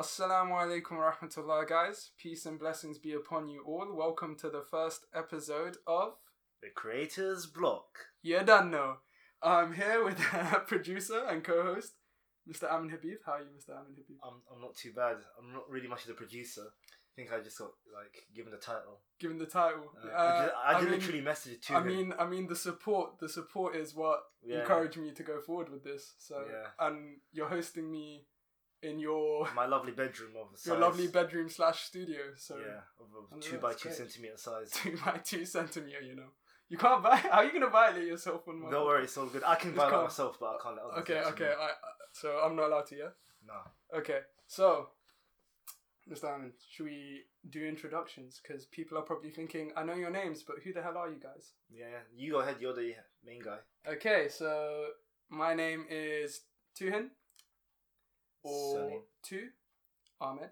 Assalamu alaikum wa rahmatullah, guys. Peace and blessings be upon you all. Welcome to the first episode of The Creators' Bloc. You Don't Know. I'm here with producer and co host, Mr. Amin Habib. How are you, Mr. Amin Habib? I'm, I'm not too bad. I'm not really much of the producer. I think I just got like given the title. Given the title. Uh, Uh, I, did, I, mean- literally message it to I him. mean, I mean, the support, the support is what Yeah. encouraged me to go forward with this. So, Yeah. and you're hosting me in your my lovely bedroom of your lovely bedroom slash studio. So, Yeah, of a oh, two that's by two great. centimeter size. two by two centimeter. You know, you can't buy. How are you gonna violate yourself on my? Don't worry, it's all good. I can it myself, but I can't let others. Okay, do it to okay. I, I- so I'm not allowed to, yeah. No. Okay, so Mr. Hammond, should we do introductions? Because people are probably thinking, I know your names, but who the hell are you guys? Yeah, you go ahead. You're the main guy. Okay, so my name is Tuhin, or Surname? Tu Ahmed.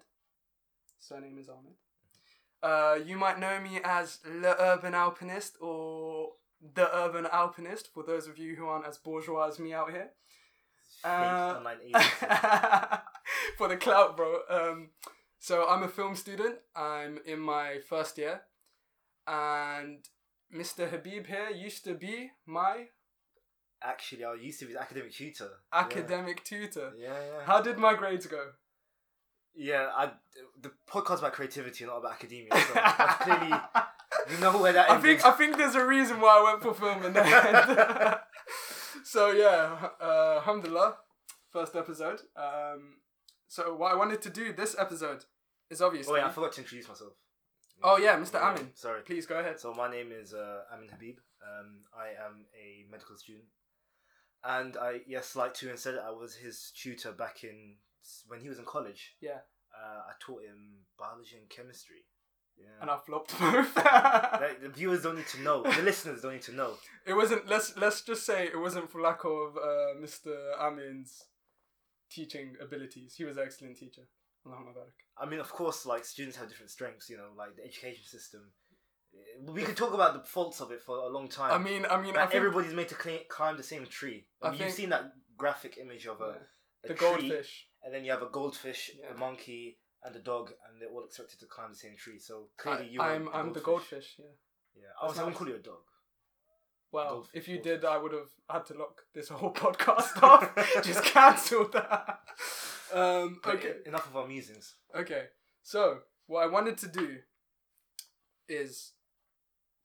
Surname is Ahmed. Uh, you might know me as Le Urban Alpinist or The Urban Alpinist for those of you who aren't as bourgeois as me out here. Uh, for the clout, bro. Um, so I'm a film student. I'm in my first year, and Mr. Habib here used to be my Actually, I used to be academic tutor. academic tutor. Yeah, yeah. yeah. How did my grades go? Yeah, I, the podcast about creativity, not about academia. So that's clearly, you know where that I ended. think I think there's a reason why I went for film in the end. so yeah, uh, alhamdulillah, first episode. Um, so what I wanted to do this episode is obviously. Oh yeah, I forgot to introduce myself. Oh, yeah, Mr. Amin. Sorry. Please go ahead. So my name is uh, Amin Habib. Um, I am a medical student, and I yes, like Tuhin said, I was his tutor back in when he was in college. Yeah. Uh, I taught him biology and chemistry. Yeah. And I flopped both. Like, the viewers don't need to know. The listeners don't need to know. it wasn't. Let's let's just say it wasn't for lack of uh, Mr. Amin's teaching abilities. He was an excellent teacher. I mean, of course, like students have different strengths. You know, like the education system. We could talk about the faults of it for a long time. I mean, I mean, I think everybody's made to cli- climb the same tree. I mean, you've seen that graphic image of a, a the tree, goldfish. and then you have a goldfish, Yeah. a monkey, and a dog, and they're all expected to climb the same tree. So I, clearly, you I'm I'm the goldfish. Yeah. Yeah, I was going to call you a dog. Well, Goldfish, if you goldfish. did, I would have had to lock this whole podcast off. Just cancel that. Um, okay. enough of our musings. Okay. So what I wanted to do is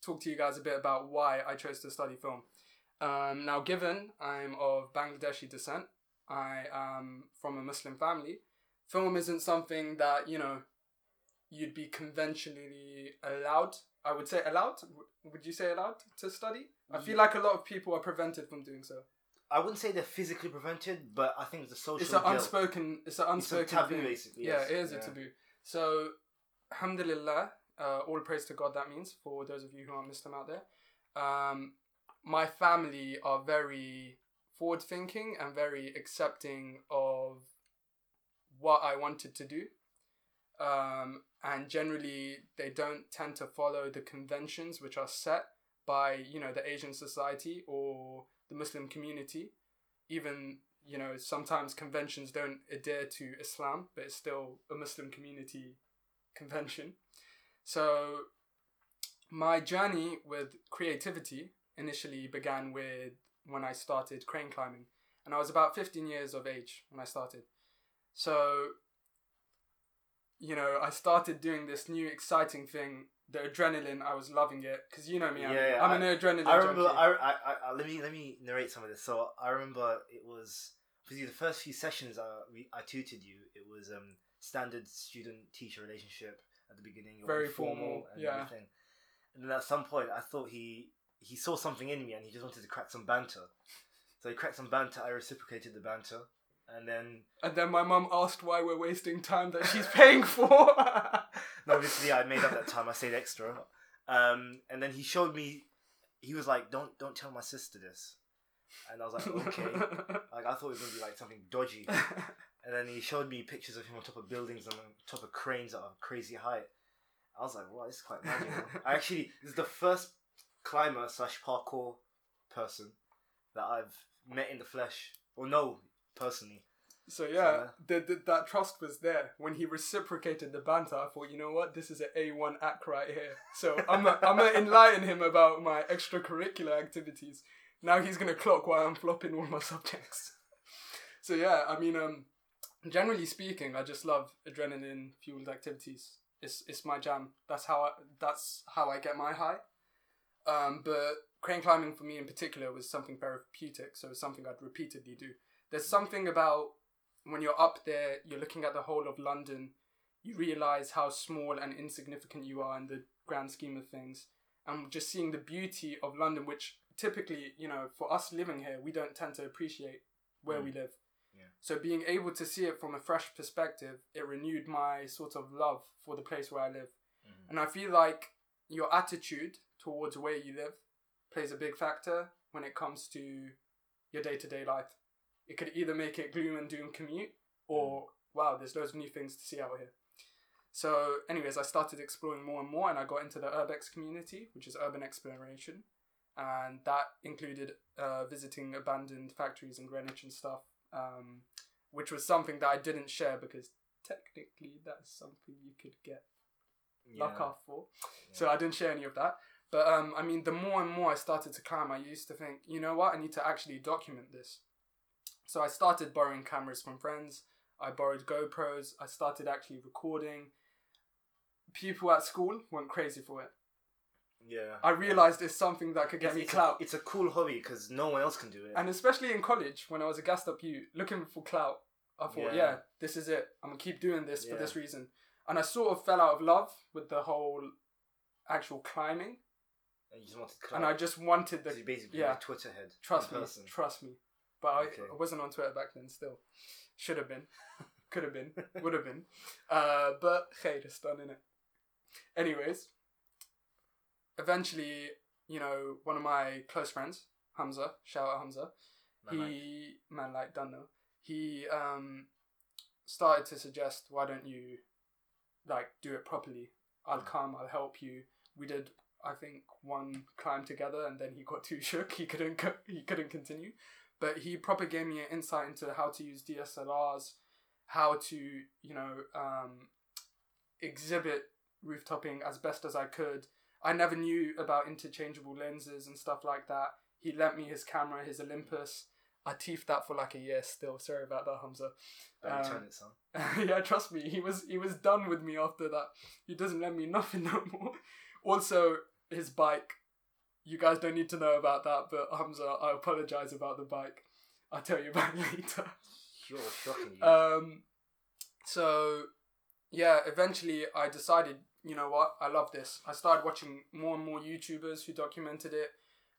talk to you guys a bit about why I chose to study film. Um, now, given I'm of Bangladeshi descent, I am from a Muslim family. Film isn't something that you know you'd be conventionally allowed. I would say allowed. Would you say allowed to study? I feel like a lot of people are prevented from doing so. I wouldn't say they're physically prevented, but I think the social. It's an guilt- unspoken. It's an It's a unspoken taboo, thing. basically. Yeah, yes. it is a taboo. So, alhamdulillah, uh, all praise to God. That means for those of you who aren't Muslim out there, um, my family are very forward thinking and very accepting of what I wanted to do. Um, and generally, they don't tend to follow the conventions which are set by you know the Asian society or the Muslim community. Even you know sometimes conventions don't adhere to Islam, but it's still a Muslim community convention. So my journey with creativity initially began with when I started crane climbing, and I was about fifteen years of age when I started. So you know, I started doing this new exciting thing. The adrenaline, I was loving it because you know me. I'm, Yeah, yeah, I'm an adrenaline. I remember. I, I, I, I- let me let me narrate some of this. So I remember it was the first few sessions I I tutored you. It was um standard student teacher relationship at the beginning. all Very formal formal, and yeah. everything. And then at some point, I thought he he saw something in me and he just wanted to crack some banter. So he cracked some banter. I reciprocated the banter, and then And then my mum asked why we're wasting time that she's paying for. no, obviously I made up that time. I stayed extra. Um, and then he showed me. He was like, "Don't don't tell my sister this," and I was like, "Okay." like I thought it was gonna be like something dodgy. And then he showed me pictures of him on top of buildings and on top of cranes at a crazy height. I was like, "Wow, this is quite magical." I actually this is the first climber slash parkour person that I've met in the flesh, or no, personally. So yeah, the, the, that trust was there. When he reciprocated the banter, I thought, you know what, this is an A one act right here. So I'm I'm gonna enlighten him about my extracurricular activities. Now he's gonna clock while I'm flopping all my subjects. so yeah, I mean, um, generally speaking, I just love adrenaline fueled activities. It's it's my jam. That's how I, that's how I get my high. Um, but crane climbing for me in particular was something therapeutic, so it's something I'd repeatedly do. There's something about when you're up there, you're looking at the whole of London, you realize how small and insignificant you are in the grand scheme of things. And just seeing the beauty of London, which typically, you know, for us living here, we don't tend to appreciate where Mm. we live. Yeah. So being able to see it from a fresh perspective, it renewed my sort of love for the place where I live. Mhm. And I feel like your attitude towards where you live plays a big factor when it comes to your day to day life. It could either make it gloom and doom commute or wow, there's loads of new things to see out here. So, anyways, I started exploring more and more, and I got into the Urbex community, which is urban exploration, and that included uh, visiting abandoned factories in Greenwich and stuff, um, which was something that I didn't share because technically that's something you could get luck off for. So I didn't share any of that. But um, I mean, the more and more I started to climb, I used to think, you know what, I need to actually document this. So I started borrowing cameras from friends. I borrowed GoPros. I started actually recording. People at school went crazy for it. Yeah. I realized it's something that could get it's, me it's clout. A, it's a cool hobby because no one else can do it. and especially in college, when I was a gassed up you looking for clout, I thought, Yeah. yeah, this is it. I'm gonna keep doing this for this reason. And I sort of fell out of love with the whole actual climbing, and you just wanted to and I just wanted the so basically yeah. a Twitter head. Trust me, person. trust me. But I, I wasn't on Twitter back then. Still, should have been, could have been, would have been. Uh, but hey, it's done in it. Anyways, eventually, you know, one of my close friends, Hamza, shout out Hamza, Man, like, he man like Dunno, he um started to suggest why don't you like do it properly? I'll Mm. come, I'll help you. We did I think one climb together and then he got too shook. He couldn't co- he couldn't continue. But he proper gave me an insight into how to use DSLRs, how to, you know, um, exhibit rooftoping as best as I could. I never knew about interchangeable lenses and stuff like that. He lent me his camera, his Olympus. I teethed that for like a year still. Sorry about that, Hamza. don't um, return it, son. yeah, trust me, he was he was done with me after that. He doesn't lend me nothing no more. Also, his bike. You guys don't need to know about that, but Hamza, I apologize about the bike. I'll tell you about it later. You're shocking you. Um, so yeah, eventually I decided, you know what, I love this. I started watching more and more YouTubers who documented it,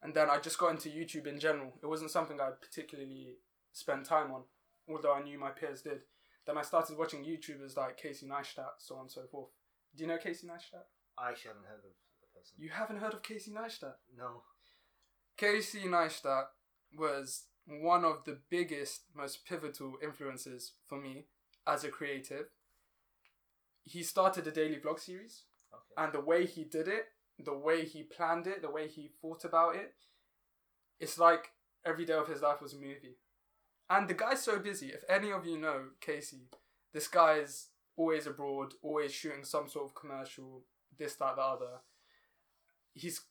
and then I just got into YouTube in general. It wasn't something I particularly spent time on, although I knew my peers did. Then I started watching YouTubers like Casey Neistat, so on and so forth. Do you know Casey Neistat? I actually haven't heard of the person. You haven't heard of Casey Neistat? No. Casey Neistat was one of the biggest, most pivotal influences for me as a creative. He started a daily vlog series, Okay. and the way he did it, the way he planned it, the way he thought about it, it's like every day of his life was a movie. And the guy's so busy. If any of you know Casey, this guy is always abroad, always shooting some sort of commercial, this, that, the other. He's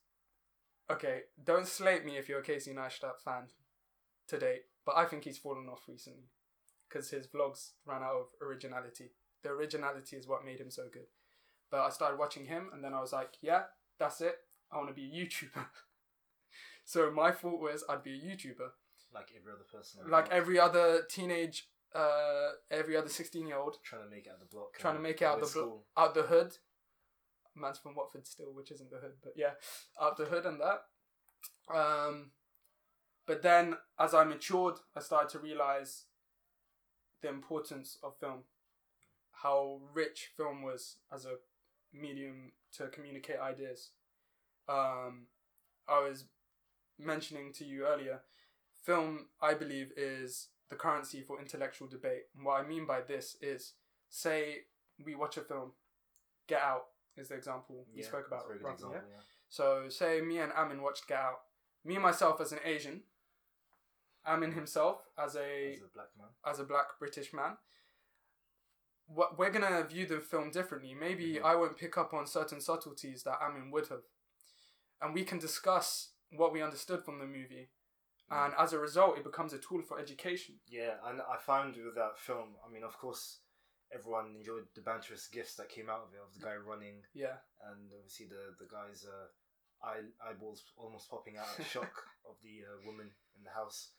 okay. Don't slate me if you're a Casey Neistat fan to date, but I think he's fallen off recently because his vlogs ran out of originality. The originality is what made him so good. But I started watching him, and then I was like, yeah, that's it. I want to be a YouTuber. so my thought was I'd be a YouTuber, Like every other person. like block, every other teenage, uh, every other sixteen year old trying to make it out the block. trying to make it out the blo- out the hood. Man's from Watford still, which isn't the hood, but yeah, out the hood and that. Um, but then as I matured, I started to realize the importance of film, how rich film was as a medium to communicate ideas. Um, I was mentioning to you earlier, film, I believe, is the currency for intellectual debate. And what I mean by this is, say we watch a film, Get Out is the example we Yeah, spoke about. that's a very good roughly, yeah? yeah. So say me and Amin watched Get Out. Me myself as an Asian, Amin himself as a as a black man. as a black British man. What we're gonna view the film differently. Maybe Mhm. I won't pick up on certain subtleties that Amin would have, and we can discuss what we understood from the movie. And as a result, it becomes a tool for education. Yeah, and I found with that film, I mean, of course, everyone enjoyed the banterous gifts that came out of it, of the guy running, Yeah, and obviously the the guy's uh, eye eyeballs almost popping out of shock of the uh, woman in the house,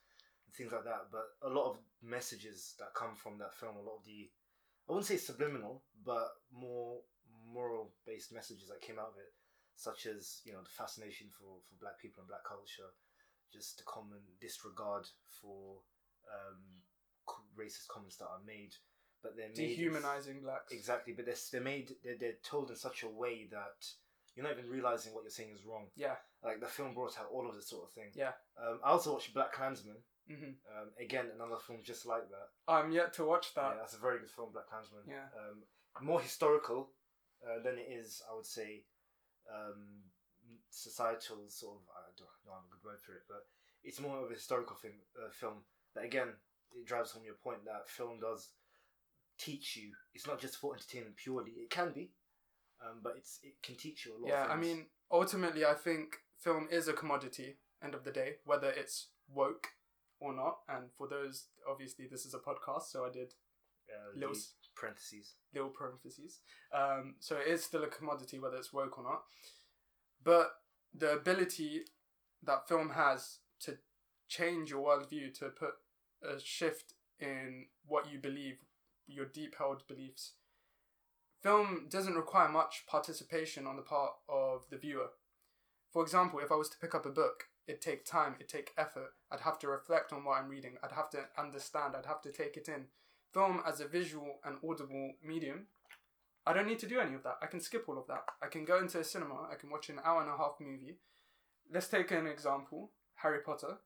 and things like that. But a lot of messages that come from that film, a lot of the, I wouldn't say subliminal, but more moral based messages that came out of it, such as you know the fascination for for black people and black culture, just the common disregard for um, racist comments that are made, but they're made dehumanizing blacks. Exactly, but they're, they're made they're, they're told in such a way that you're not even realizing what you're saying is wrong. Yeah, Like the film brought out all of this sort of thing. Yeah. Um, I also watched Black Klansman. hmm Um, again, another film just like that. I'm yet to watch yeah, that. that's a very good film, Black Klansman. Yeah. Um, more historical uh, than it is, I would say, um, societal sort of. I don't know I have a good word for it, but it's more of a historical film. Uh, film. But again, it drives home your point that film does teach you. It's not just for entertainment purely. It can be, um, but it's it can teach you a lot. Yeah, I mean, ultimately, I think film is a commodity. End of the day, whether it's woke or not. And for those, obviously, this is a podcast, so I did uh, little parentheses. little parentheses. Um, so it is still a commodity, whether it's woke or not. But the ability that film has to change your worldview, to put a shift in what you believe, your deep held beliefs, film doesn't require much participation on the part of the viewer. For example, if I was to pick up a book, it'd take time, it'd take effort. I'd have to reflect on what I'm reading, I'd have to understand, I'd have to take it in film as a visual and audible medium, I don't need to do any of that. I can skip all of that. I can go into a cinema, I can watch an hour and a half movie. Let's take an example Harry Potter.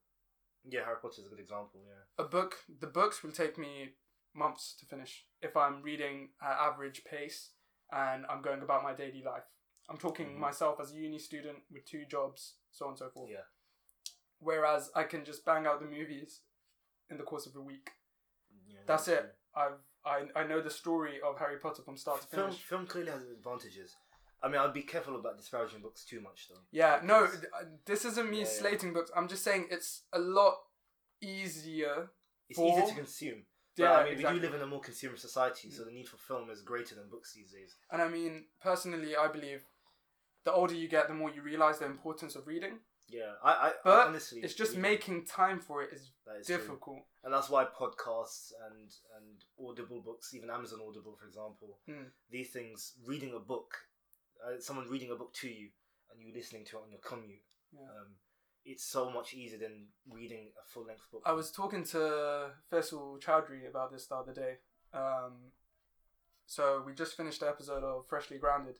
Yeah, Harry Potter is a good example. Yeah. A book, the books will take me months to finish if I'm reading at average pace and I'm going about my daily life. I'm talking Mhm. myself as a uni student with two jobs, so on and so forth. Yeah. Whereas I can just bang out the movies in the course of a week. yeah That's true. it. I've I, I know the story of Harry Potter from start to finish. film clearly has advantages. I mean, I'd be careful about disparaging books too much, though. Yeah, no, because- th- uh, this isn't me Yeah, yeah. slating books. I'm just saying it's a lot easier. it's for- easier to consume. Yeah, I mean, exactly. we do live in a more consumer society, so the need for film is greater than books these days. And I mean, personally, I believe the older you get, the more you realize the importance of reading. Yeah, I, I, But honestly, It's just reading, making time for it is is true. difficult. and that's why podcasts and and Audible books, even Amazon Audible, for example, Mm. these things, reading a book, uh, someone reading a book to you, and you listening to it on your commute, Yeah. um, it's so much easier than reading a full length book. I was talking to Faisal Chowdhury about this the other day. Um, so we just finished the episode of Freshly Grounded,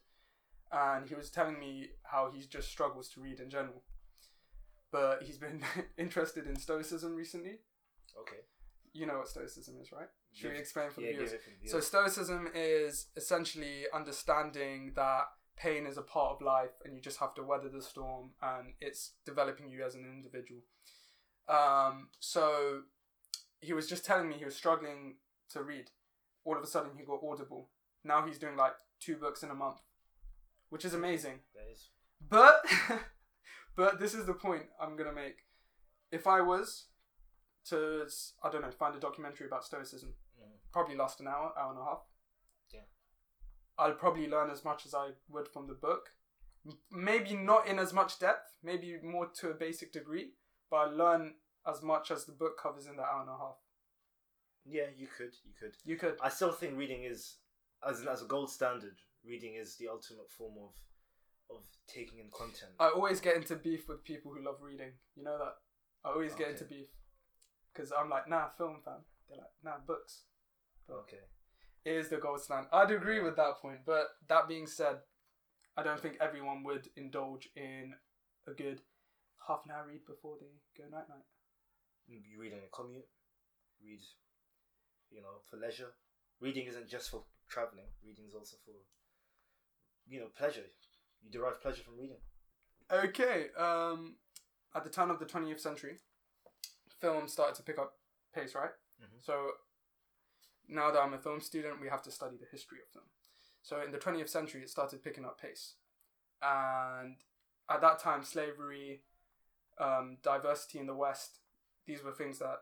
and he was telling me how he just struggles to read in general. But he's been interested in Stoicism recently. okay. You know what Stoicism is, right? Should we explain for yeah, the give viewers? the So. Stoicism is essentially understanding that pain is a part of life and you just have to weather the storm and it's developing you as an individual. Um, so he was just telling me he was struggling to read. All of a sudden he got Audible. Now he's doing like two books in a month, which is amazing. Is- But but this is the point I'm gonna make. If I was to I don't know find a documentary about Stoicism, mm, probably last an hour, hour and a half. I'll probably learn as much as I would from the book. Maybe not in as much depth, maybe more to a basic degree, but I'll learn as much as the book covers in the hour and a half. yeah, you could, you could. You could. I still think reading is, as as a gold standard, reading is the ultimate form of of taking in content. I always get into beef with people who love reading. You know that? I always get into beef. Because I'm like, nah, film fan. They're like, nah, books. okay. Is the gold standard. I'd agree with that point, but that being said, I don't think everyone would indulge in a good half an hour read before they go night night. You read on your commute. Read, you know, for leisure. Reading isn't just for traveling. Reading is also for, you know, pleasure. You derive pleasure from reading. Okay, um, at the turn of the 20th century, film started to pick up pace, right? Mhm. So now that I'm a film student, we have to study the history of film. So in the 20th century, it started picking up pace, and at that time, slavery, um, diversity in the West, these were things that,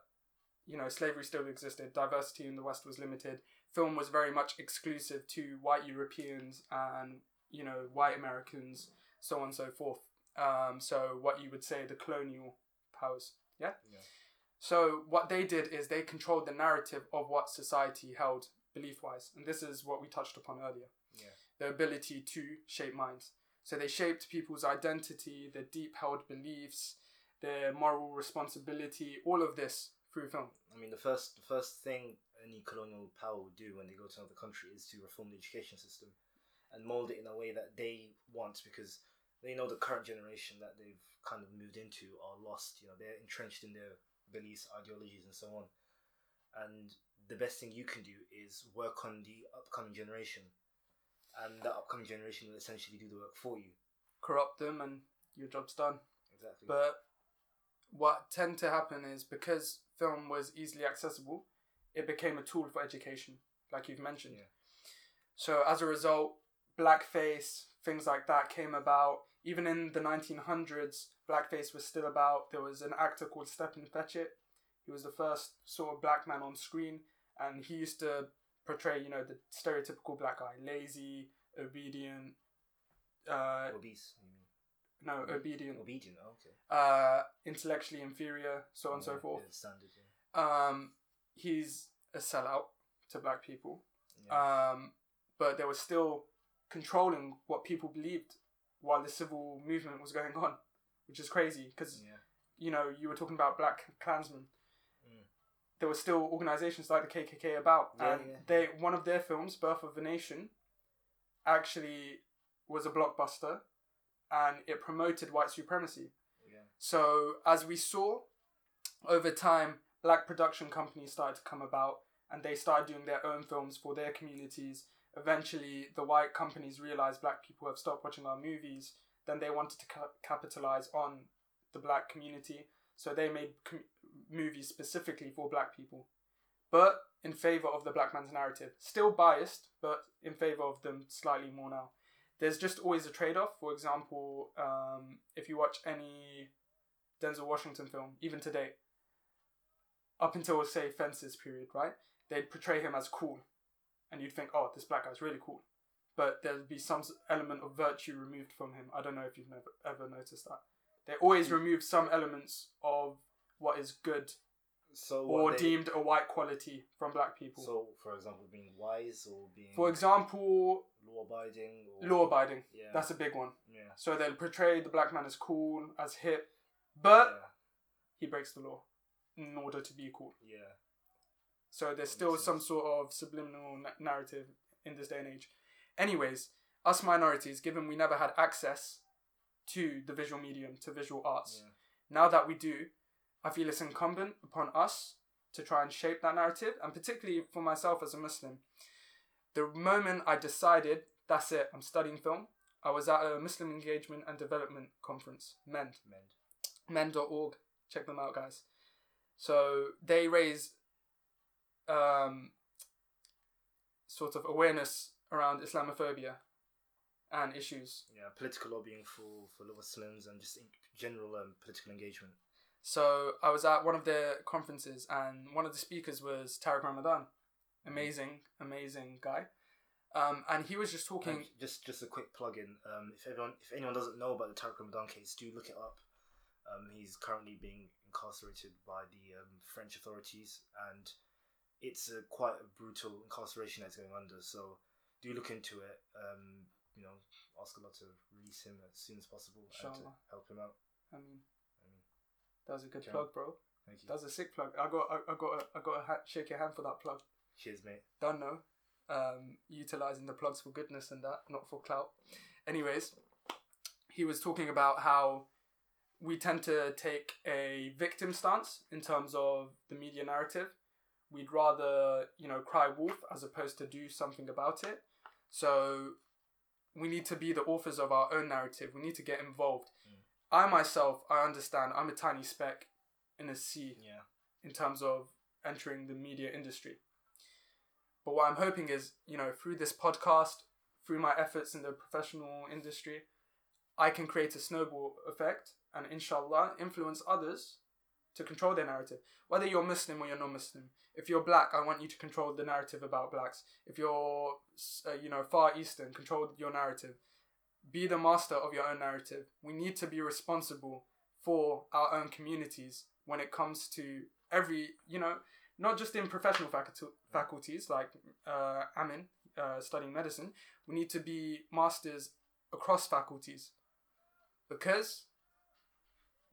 you know, slavery still existed. Diversity in the West was limited. Film was very much exclusive to white Europeans and you know white Americans, so on and so forth. Um, so what you would say the colonial powers, yeah. Yeah. So what they did is they controlled the narrative of what society held belief wise, and this is what we touched upon earlier Yeah. their ability to shape minds. So they shaped people's identity, their deep held beliefs, their moral responsibility, all of this through film. I mean, the first the first thing any colonial power would do when they go to another country is to reform the education system and mold it in a way that they want because they know the current generation that they've kind of moved into are lost. You know, they're entrenched in their beliefs, ideologies, and so on. And the best thing you can do is work on the upcoming generation, and that upcoming generation will essentially do the work for you. Corrupt them and your job's done. Exactly. But what tend to happen is because film was easily accessible, it became a tool for education, like you've mentioned. Yeah. So as a result, blackface, things like that came about. Even in the 1900s, blackface was still about. There was an actor called Stepin Fetchit. He was the first sort of black man on screen, and he used to portray, you know, the stereotypical black guy, lazy, obedient. Uh, Obese. No, obedient. Obedient. Oh, okay. Uh, intellectually inferior, so on and so forth. yeah, standard. Yeah. Um, he's a sellout to black people. Yeah. Um, but they were still controlling what people believed while the civil movement was going on, which is crazy because yeah. you know you were talking about Black Klansmen. Mm. There were still organizations like the KKK about, Yeah, and yeah. they one of their films, Birth of a Nation, actually was a blockbuster, and it promoted white supremacy. So as we saw over time, black production companies started to come about and they started doing their own films for their communities. Eventually, the white companies realized black people have stopped watching our movies. Then they wanted to ca- capitalize on the black community, so they made com- movies specifically for black people, but in favor of the black man's narrative. Still biased, but in favor of them slightly more now. There's just always a trade off. For example, um, if you watch any Denzel Washington film, even today, up until say Fences period, right? They'd portray him as cool, and you'd think, oh, this black guy's really cool, but there'd be some element of virtue removed from him. I don't know if you've never ever noticed that. They always hmm. remove some elements of what is good So or they- deemed a white quality from black people. So, for example, being wise or being For example, law abiding or law abiding. Yeah. That's a big one. yeah. So they'll portray the black man as cool, as hip, but yeah. he breaks the law in order to be cool. Yeah. So there's still some sort of subliminal na- narrative in this day and age. Anyways, us minorities, given we never had access to the visual medium, to visual arts, Yeah. now that we do, I feel it's incumbent upon us to try and shape that narrative, and particularly for myself as a Muslim. The moment I decided, that's it, I'm studying film, I was at a Muslim Engagement and Development Conference, MEND Mend. men.org. Check them out, guys. So they raise um, sort of awareness around Islamophobia and issues. Yeah. Political lobbying for for Muslims and just in general um, political engagement. So I was at one of their conferences, and one of the speakers was Tariq Ramadan. Amazing, amazing guy. Um, and he was just talking. And just just a quick plug in. Um, if everyone if anyone doesn't know about the Tariq Ramadan case, do look it up. Um, he's currently being incarcerated by the um, French authorities, and it's a quite a brutal incarceration that's going under. So do look into it. Um, you know, ask Allah to release him as soon as possible and to help him out. I mean, I mean, that was a good plug, bro. thank you. That was a sick plug. I got, I, I got, a, I got to ha- shake your hand for that plug. Cheers, mate. don't know. Um, utilizing the plugs for goodness and that, not for clout. Anyways, he was talking about how we tend to take a victim stance in terms of the media narrative. We'd rather, you know, cry wolf as opposed to do something about it. So we need to be the authors of our own narrative. We need to get involved. Mm. I myself, I understand I'm a tiny speck in a sea Yeah. in terms of entering the media industry. But what I'm hoping is, you know, through this podcast, through my efforts in the professional industry, I can create a snowball effect and inshallah influence others to control their narrative. Whether you're Muslim or you're not Muslim. If you're black, I want you to control the narrative about blacks. If you're, uh, you know, Far Eastern, control your narrative. Be the master of your own narrative. We need to be responsible for our own communities when it comes to every, you know, not just in professional faculty, faculties like uh, Amin uh, studying medicine. We need to be masters across faculties because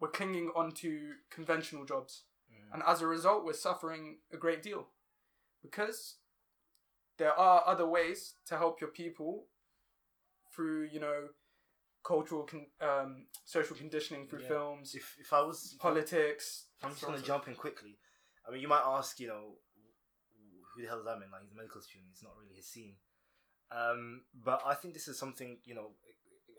we're clinging onto conventional jobs. Mm. And as a result, we're suffering a great deal because there are other ways to help your people through, you know, cultural, con- um, social conditioning through Yeah. films, If if I was politics. I'm just gonna jump in quickly. I mean, you might ask, you know, who the hell is Amin? Like, he's a medical student. It's not really his scene. Um, but I think this is something, you know,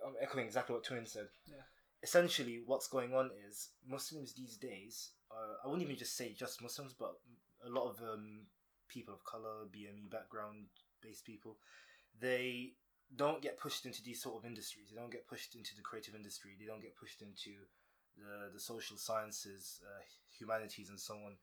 I'm echoing exactly what Tuhin said. Yeah. Essentially, what's going on is Muslims these days. Uh, I wouldn't even just say just Muslims, but a lot of um, people of color, BME background based people, they don't get pushed into these sort of industries. They don't get pushed into the creative industry. They don't get pushed into the the social sciences, uh, humanities, and so on.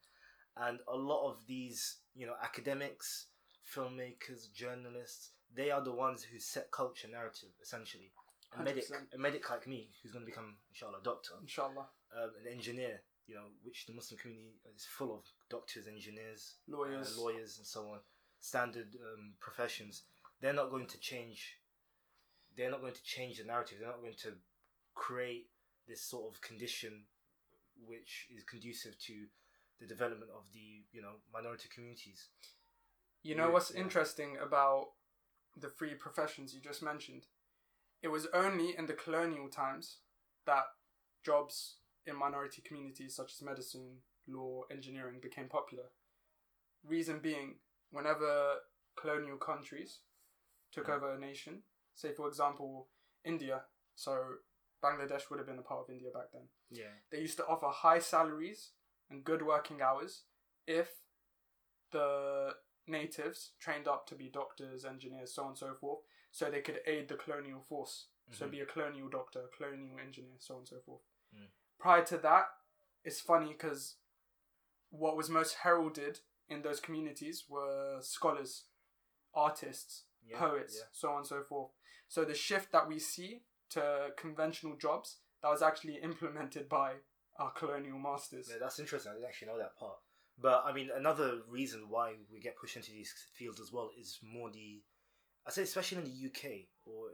And a lot of these, you know, academics, filmmakers, journalists, they are the ones who set culture narrative. Essentially, a medic, 100%. a medic like me, who's going to become, inshallah, a doctor, Inshallah. um, an engineer. You know, which the Muslim community is full of doctors, engineers, Lawyers. uh, lawyers, and so on. Standard um, professions. They're not going to change. They're not going to change the narrative. They're not going to create this sort of condition which is conducive to the development of the you know minority communities. You know what's yeah. interesting about the three professions you just mentioned? It was only in the colonial times that jobs in minority communities such as medicine, law, engineering became popular. Reason being, whenever colonial countries took over a nation, say for example India, so Bangladesh would have been a part of India back then. Yeah, they used to offer high salaries and good working hours if the natives trained up to be doctors, engineers, so on and so forth, so they could aid the colonial force. So Mhm. be a colonial doctor, a colonial engineer, so on and so forth. Mm. Prior to that, it's funny because what was most heralded in those communities were scholars, artists, yeah, poets, Yeah. so on and so forth. So the shift that we see to conventional jobs that was actually implemented by our colonial masters. Yeah, that's interesting. I didn't actually know that part. But I mean, another reason why we get pushed into these fields as well is more the, I say especially in the UK, or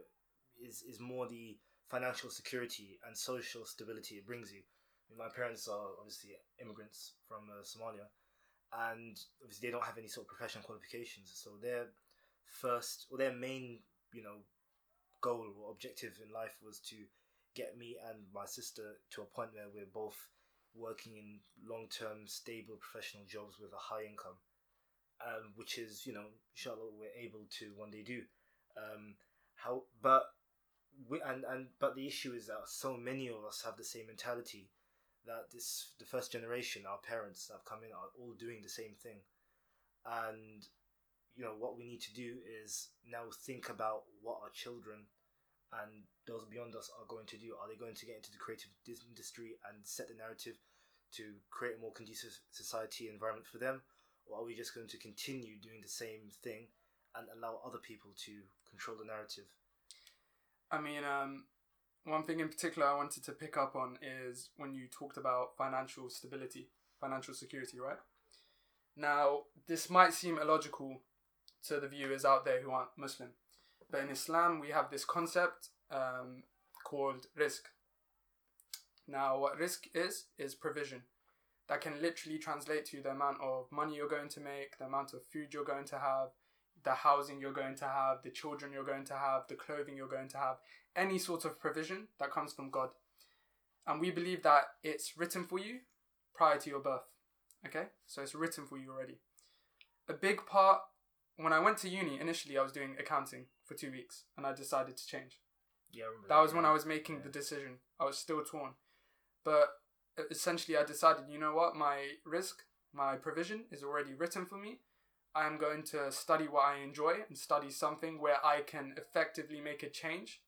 is is more the financial security and social stability it brings you. I mean, my parents are obviously immigrants from uh, Somalia, and obviously they don't have any sort of professional qualifications. So their first or their main, you know, goal or objective in life was to get me and my sister to a point where we're both working in long-term stable professional jobs with a high income um, which is you know inshallah we're able to one day do. Um, how but we and, and but the issue is that so many of us have the same mentality that this the first generation our parents that have come in are all doing the same thing. And you know what we need to do is now think about what our children and those beyond us are going to do. Are they going to get into the creative industry and set the narrative to create a more conducive society environment for them, or are we just going to continue doing the same thing and allow other people to control the narrative? I mean, um, one thing in particular I wanted to pick up on is when you talked about financial stability, financial security, right? Now, this might seem illogical to the viewers out there who aren't Muslim, but in Islam we have this concept um, called rizq. Now, what rizq is, is provision. That can literally translate to the amount of money you're going to make, the amount of food you're going to have, the housing you're going to have, the children you're going to have, the clothing you're going to have, any sort of provision that comes from God. And we believe that it's written for you prior to your birth. Okay? So it's written for you already. A big part, when I went to uni, initially I was doing accounting for two weeks and I decided to change. Yeah, That was when. I was making Yeah. the decision. I was still torn. But essentially I decided, you know what, my rizq, my provision is already written for me. I am going to study what I enjoy and study something where I can effectively make a change,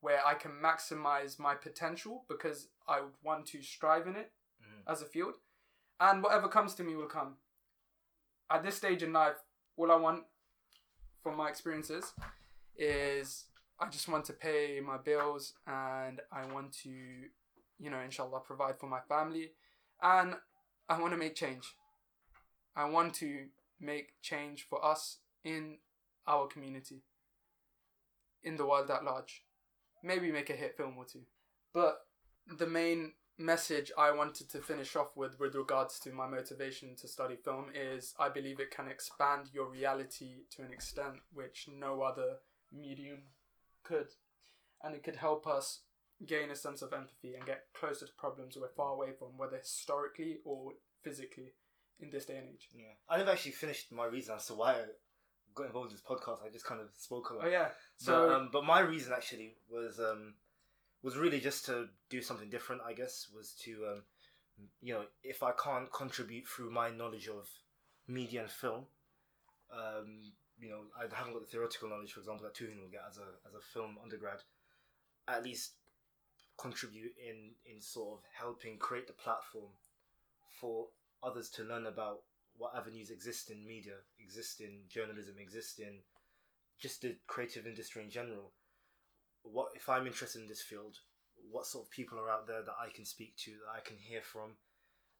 where I can maximize my potential because I want to strive in it Mhm. as a field. And whatever comes to me will come. At this stage in life, all I want from my experiences is I just want to pay my bills and I want to, you know, inshallah, provide for my family. And I want to make change. I want to make change for us in our community, in the world at large. Maybe make a hit film or two. But the main message I wanted to finish off with, with regards to my motivation to study film, is I believe it can expand your reality to an extent which no other medium could. And it could help us gain a sense of empathy and get closer to problems we're far away from, whether historically or physically in this day and age. Yeah, I never actually finished my reason as to why I got involved in this podcast. I just kind of spoke about. Oh yeah. So, So um, but my reason actually was um, was really just to do something different. I guess was to um, you know if I can't contribute through my knowledge of media and film, um, you know I haven't got the theoretical knowledge, for example, that Tuhin will get as a as a film undergrad. At least contribute in in sort of helping create the platform for others to learn about what avenues exist in media, exist in journalism, exist in just the creative industry in general. What if I'm interested in this field? What sort of people are out there that I can speak to, that I can hear from?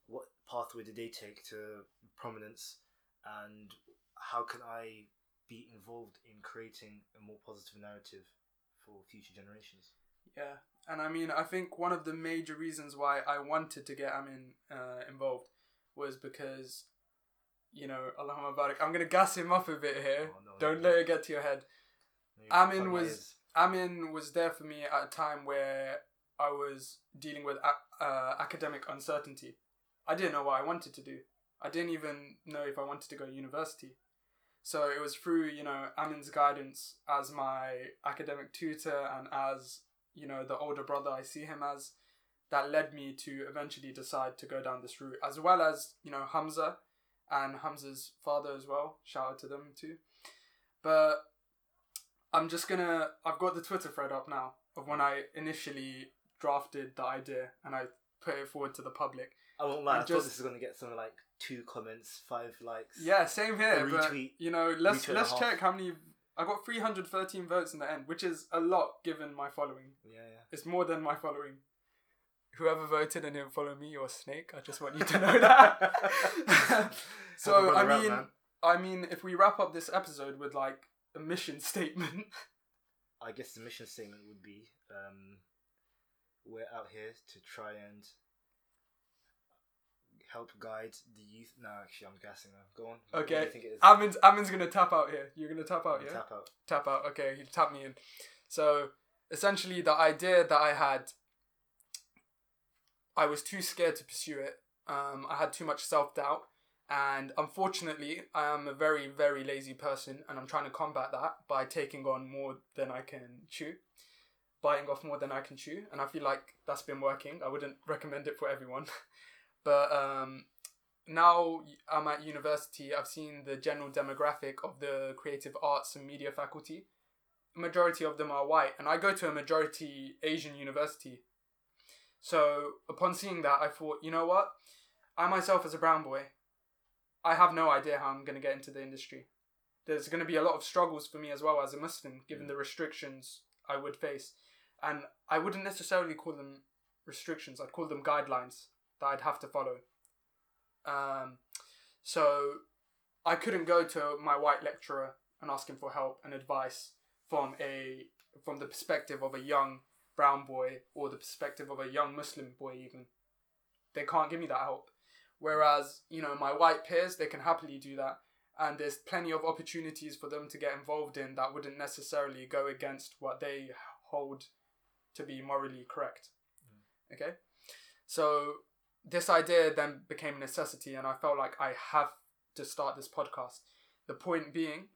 What pathway did they take to prominence? And how can I be involved in creating a more positive narrative for future generations? Yeah, and I mean, I think one of the major reasons why I wanted to get Amin uh, involved was because, you know, Allahumma barik. I'm gonna gas him up a bit here. Oh, no, Don't no. let it get to your head. Amin was-. Amin was there for me at a time where I was dealing with a- uh, academic uncertainty. I didn't know what I wanted to do. I didn't even know if I wanted to go to university. So it was through, you know, Amin's guidance as my academic tutor and as, you know, the older brother I see him as, that led me to eventually decide to go down this route, as well as, you know, Hamza and Hamza's father as well. Shout out to them too. But I'm just gonna. I've got the Twitter thread up now of when I initially drafted the idea and I put it forward to the public. I won't lie. I and thought this going to get something like two comments, five likes. Yeah, same here. A But retweet- you know, let's retweet let's check how many. I got 313 votes in the end, which is a lot given my following. yeah, yeah. It's more than my following. Whoever voted and didn't follow me, you're a snake. I just want you to know that. so I mean. I mean, if we wrap up this episode with like a mission statement, I guess the mission statement would be um, we're out here to try and help guide the youth. No, actually, I'm guessing now. Go on. What do Okay. you think it is? Amin's Amin's gonna tap out here. You're gonna tap out, yeah. Tap out. tap out. Okay, he tapped me in. So essentially, the idea that I had, I was too scared to pursue it. Um, I had too much self doubt, and unfortunately, I am a very very lazy person, and I'm trying to combat that by taking on more than I can chew, biting off more than I can chew, and I feel like that's been working. I wouldn't recommend it for everyone, but um, now I'm at university. I've seen the general demographic of the creative arts and media faculty. Majority of them are white, and I go to a majority Asian university. So upon seeing that, I thought, you know what? I myself, as a brown boy, I have no idea how I'm going to get into the industry. There's going to be a lot of struggles for me as well as a Muslim, given the restrictions I would face, and I wouldn't necessarily call them restrictions. I'd call them guidelines that I'd have to follow. Um, so I couldn't go to my white lecturer and ask him for help and advice from a from the perspective of a young brown boy or the perspective of a young Muslim boy even. They can't give me that help. Whereas, you know, my white peers, they can happily do that. And there's plenty of opportunities for them to get involved in that wouldn't necessarily go against what they hold to be morally correct. Okay? So this idea then became a necessity, and I felt like I have to start this podcast. The point being,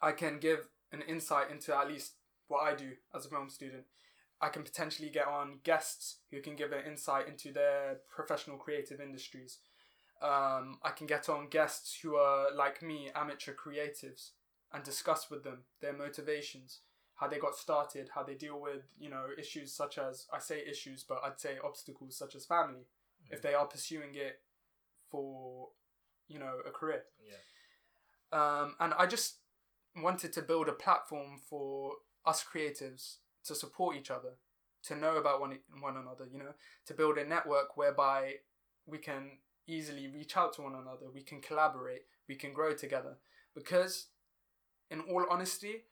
I can give an insight into at least what I do as a film student, I can potentially get on guests who can give an insight into their professional creative industries. Um, I can get on guests who are like me, amateur creatives, and discuss with them their motivations, how they got started, how they deal with you know issues such as I say issues, but I'd say obstacles such as family, if they are pursuing it for you know a career. Yeah. Um, and I just wanted to build a platform for us creatives to support each other, to know about one one another. You know, to build a network whereby we can easily reach out to one another, we can collaborate, we can grow together. Because, in all honesty,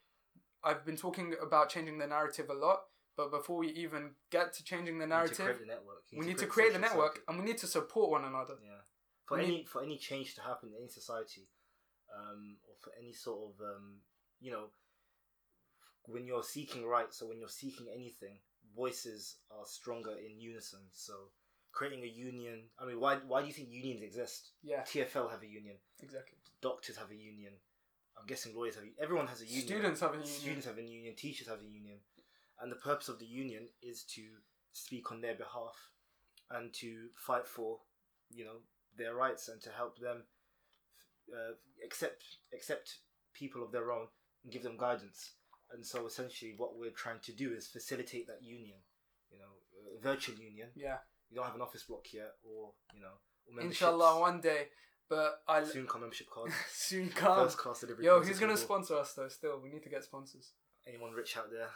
I've been talking about changing the narrative a lot. But before we even get to changing the You need to narrative, create the network. We to create the network and we need to support one another. Yeah. For We any need- for any change to happen in any society, um, or for any sort of um, you know, when you're seeking rights or when you're seeking anything, voices are stronger in unison. So creating a union. I mean, why why do you think unions exist? Yeah, TFL have a union. exactly. Doctors have a union. I'm guessing lawyers have. a- Everyone has a union. Students have a union. Students have a union. Teachers have a union, and the purpose of the union is to speak on their behalf and to fight for, you know, their rights and to help them uh, accept accept people of their own and give them guidance. And so, essentially, what we're trying to do is facilitate that union. You know, virtual union. Yeah, You don't have an office block yet, or you know, or inshallah one day. But I soon come membership cards. soon come. First class delivery. Yo, who's gonna sponsor us though? Still, we need to get sponsors. Anyone rich out there,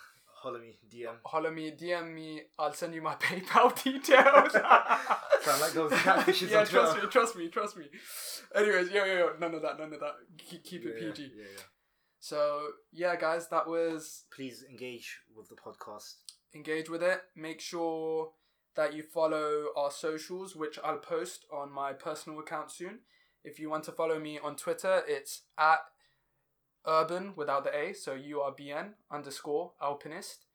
holler me, DM. Holler me, DM me. I'll send you my PayPal details. Sound like those catfishes yeah, on trust Twitter. me, trust me, trust me. Anyways, yo, yo, yo, none of that, none of that. Keep, keep it Yeah, PG. Yeah, yeah. So yeah, guys, that was Please engage with the podcast. engage with it. Make sure that you follow our socials, which I'll post on my personal account soon. If you want to follow me on Twitter, it's at urban without the A, so U R B N underscore alpinist.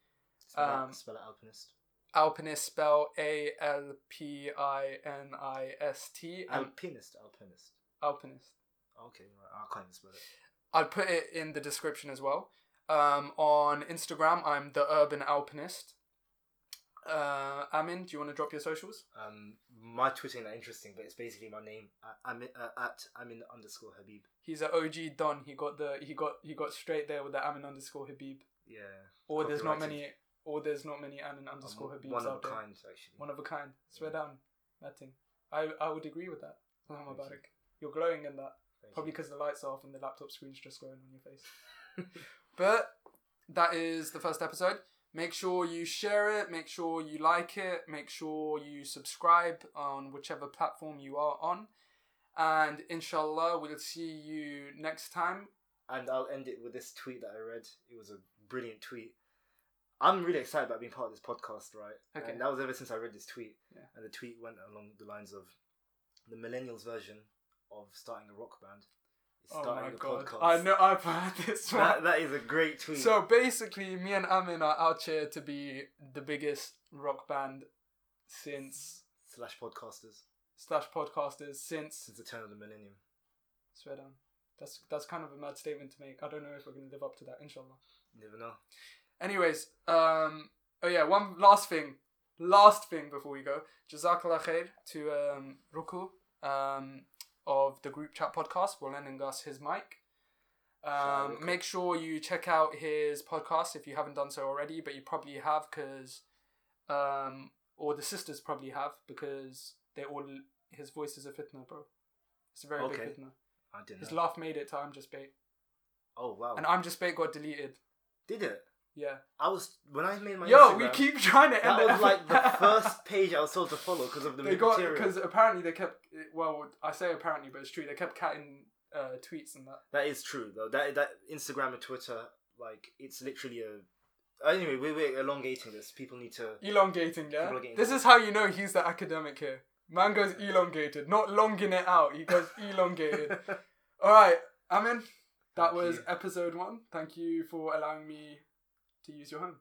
Spell, Um, it, spell it alpinist. Alpinist spell A L P I N I S T Alpinist. Alpinist. alpinist. Okay, right. I can't even spell it. I'll put it in the description as well. Um, on Instagram, I'm the Urban Alpinist. Uh, Amin, do you want to drop your socials? Um, my Twitter ain't that interesting, but it's basically my name. I, I'm uh, at Amin underscore Habib. He's an OG Don. He got the he got he got straight there with the Amin underscore Habib. Yeah. Or there's not many. Or there's not many Amin underscore I'm Habibs one of out a there. kind, actually. One of a kind. Swear down. That thing. I I would agree with that. Thank Mubarak. You're glowing in that. Thank Probably because the lights are off and the laptop screen's just glowing on your face. but that is the first episode. Make sure you share it, make sure you like it, make sure you subscribe on whichever platform you are on. And inshallah, we'll see you next time. And I'll end it with this tweet that I read. It was a brilliant tweet. I'm really excited about being part of this podcast, right? Okay. And that was ever since I read this tweet. Yeah. And the tweet went along the lines of the millennials version of starting a rock band is Oh my a god. podcast. I know I've heard this one. That, that is a great tweet. So basically, me and Amin are out here to be the biggest rock band since slash podcasters slash podcasters since since the turn of the millennium. swear down. That's that's kind of a mad statement to make. I don't know if we're gonna live up to that, inshallah. Never know. Anyways, um oh yeah, one last thing. Last thing before we go. Jazakallah khair to um Ruku um of the Groupchat podcast for lending us his mic. Um, make sure you check out his podcast if you haven't done so already, but you probably have because, um, or the sisters probably have because they all his voice is a fitna, bro. It's a very Okay. big fitna. I didn't His know. laugh made it to I'm Just Bait, oh wow. and I'm Just Bait got deleted. Did it? Yeah. I was when I made my Yo, Instagram, we keep trying to end that was like the first page I was told to follow because of the they got material. because apparently they kept well I say apparently but it's true they kept catting uh, tweets and that That is true though. That that Instagram and Twitter, like it's literally a. Anyway, we we're elongating this. People need to. elongating yeah People are getting this bored. is how you know he's the academic here man goes elongated not longing it out he goes elongated all right Amin that Thank was you. episode one thank you for allowing me to use your home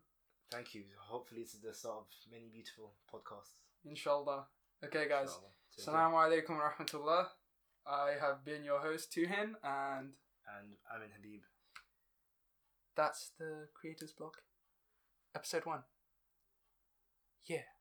Thank you. Hopefully, this is the start of many beautiful podcasts. inshallah okay guys Inshallah. Take care. Assalamu alaikum wa rahmatullah I have been your host Tuhin and And Amin Habib. that's the Creators' Bloc episode one Yeah.